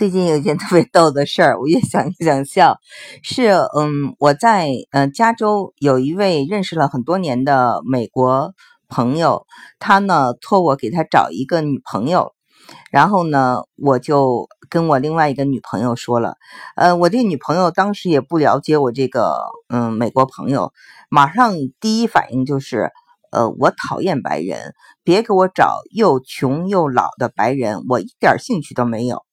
最近有一件 特别逗的事儿，我越想越想笑。是，嗯，我在嗯加州有一位认识了很多年的美国朋友，他呢托我给他找一个女朋友，然后呢我就跟我另外一个女朋友说了，呃，我这女朋友当时也不了解我这个嗯美国朋友，马上第一反应就是，呃，我讨厌白人，别给我找又穷又老的白人，我一点兴趣都没有。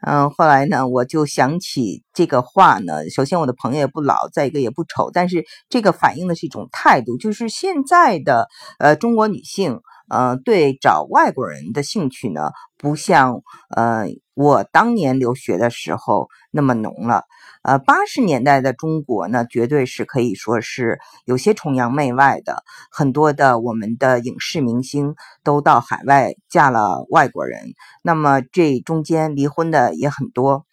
嗯，后来呢，我就想起这个话呢。首先，我的朋友也不老，再一个也不丑，但是这个反映的是一种态度，就是现在的呃中国女性，呃，对找外国人的兴趣呢，不像呃我当年留学的时候那么浓了。呃，八十年代的中国呢，绝对是可以说是有些崇洋媚外的，很多的我们的影视明星都到海外嫁了外国人，那么这中间离婚的也很多。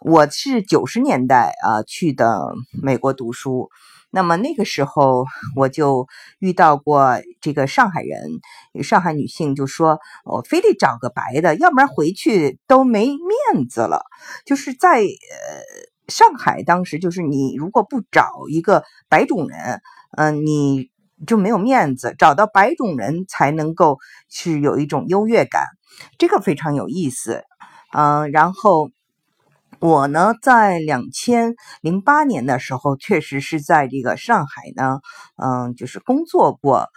我是九十年代啊去的美国读书，那么那个时候我就遇到过这个上海人，上海女性就说：“我非得找个白的，要不然回去都没面子了。”就是在呃。上海当时就是你如果不找一个白种人，嗯，你就没有面子。找到白种人才能够是有一种优越感，这个非常有意思。嗯，然后我呢，在两千零八年的时候，确实是在这个上海呢，嗯，就是工作过。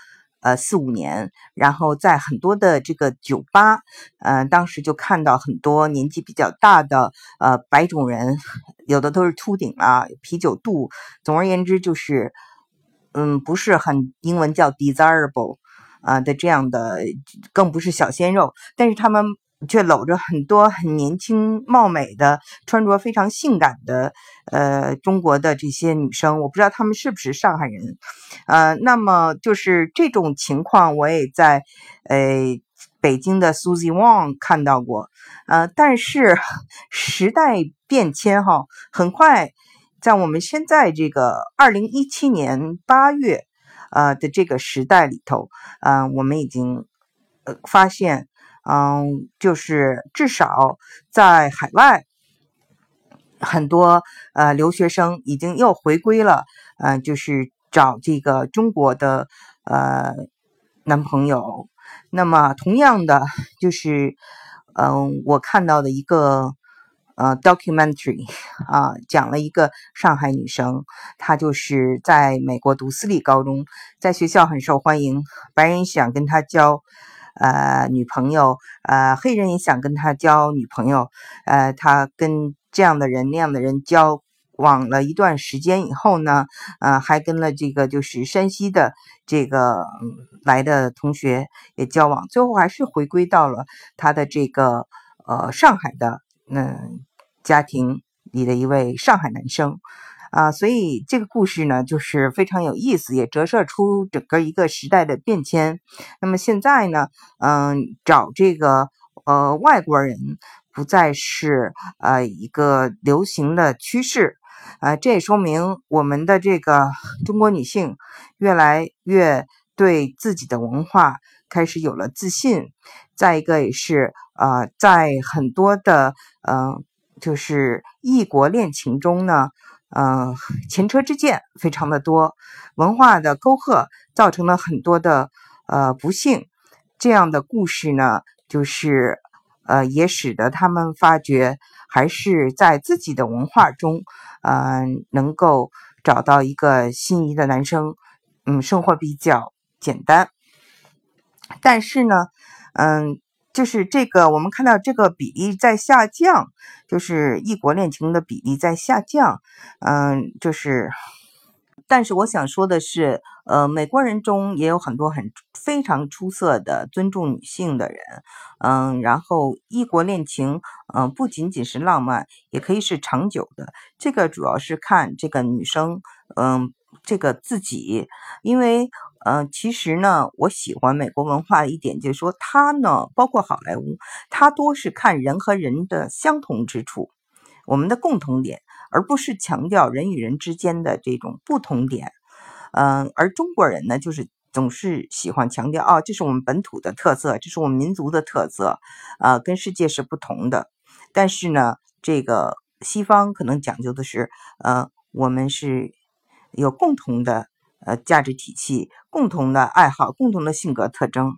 呃，四五年，然后在很多的这个酒吧，嗯，当时就看到很多年纪比较大的呃白种人，有的都是秃顶啊，啤酒肚，总而言之就是，嗯，不是很英文叫 desirable 啊的这样的，更不是小鲜肉，但是他们。却搂着很多很年轻貌美的、穿着非常性感的，呃，中国的这些女生，我不知道她们是不是上海人，呃，那么就是这种情况，我也在呃北京的 Susie Wang 看到过，呃，但是时代变迁哈，很快在我们现在这个二零一七年八月呃的这个时代里头，嗯，我们已经呃发现。嗯，就是至少在海外，很多呃留学生已经又回归了，嗯，就是找这个中国的呃男朋友。那么同样的，就是嗯，我看到的一个呃 documentary 啊，讲了一个上海女生，她就是在美国读私立高中，在学校很受欢迎，白人想跟她交。呃，女朋友，呃，黑人也想跟他交女朋友，呃，他跟这样的人那样的人交往了一段时间以后呢，呃，还跟了这个就是山西的这个来的同学也交往，最后还是回归到了他的这个呃上海的嗯家庭里的一位上海男生。啊，所以这个故事呢，就是非常有意思，也折射出整个一个时代的变迁。那么现在呢，嗯，找这个呃外国人不再是呃一个流行的趋势，啊，这也说明我们的这个中国女性越来越对自己的文化开始有了自信。再一个也是呃，在很多的嗯，就是异国恋情中呢。嗯，前车之鉴非常的多，文化的沟壑造成了很多的呃不幸，这样的故事呢，就是呃也使得他们发觉还是在自己的文化中，嗯，能够找到一个心仪的男生，嗯，生活比较简单，但是呢，嗯。就是这个，我们看到这个比例在下降，就是异国恋情的比例在下降。嗯，就是，但是我想说的是，呃，美国人中也有很多很非常出色的尊重女性的人。嗯，然后异国恋情，嗯，不仅仅是浪漫，也可以是长久的。这个主要是看这个女生，嗯，这个自己，因为。嗯，其实呢，我喜欢美国文化的一点就是说，它呢，包括好莱坞，它多是看人和人的相同之处，我们的共同点，而不是强调人与人之间的这种不同点。嗯，而中国人呢，就是总是喜欢强调，哦，这是我们本土的特色，这是我们民族的特色，呃，跟世界是不同的。但是呢，这个西方可能讲究的是，呃，我们是有共同的呃价值体系、共同的爱好、共同的性格特征，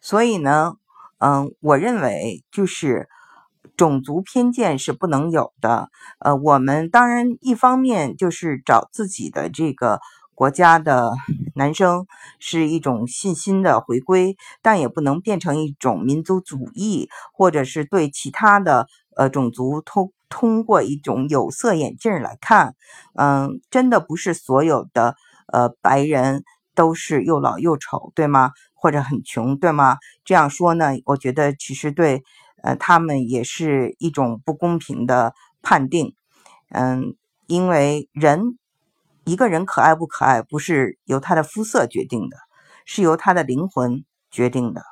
所以呢，嗯，我认为就是种族偏见是不能有的。呃，我们当然一方面就是找自己的这个。国家的 男生是一种信心的回归，但也不能变成一种民族主义，或者是对其他的呃种族通通过一种有色眼镜来看。嗯，真的不是所有的呃白人都是又老又丑，对吗？或者很穷，对吗？这样说呢，我觉得其实对呃他们也是一种不公平的判定。嗯，因为人。一个人可爱不可爱，不是由他的肤色决定的，是由他的灵魂决定的。